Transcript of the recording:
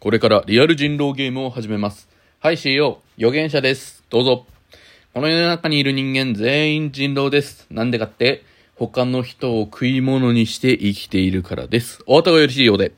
これからリアル人狼ゲームを始めます。はい、CEO、予言者です。どうぞ。この世の中にいる人間全員人狼です。なんでかって、他の人を食い物にして生きているからです。お後がよろしいようで。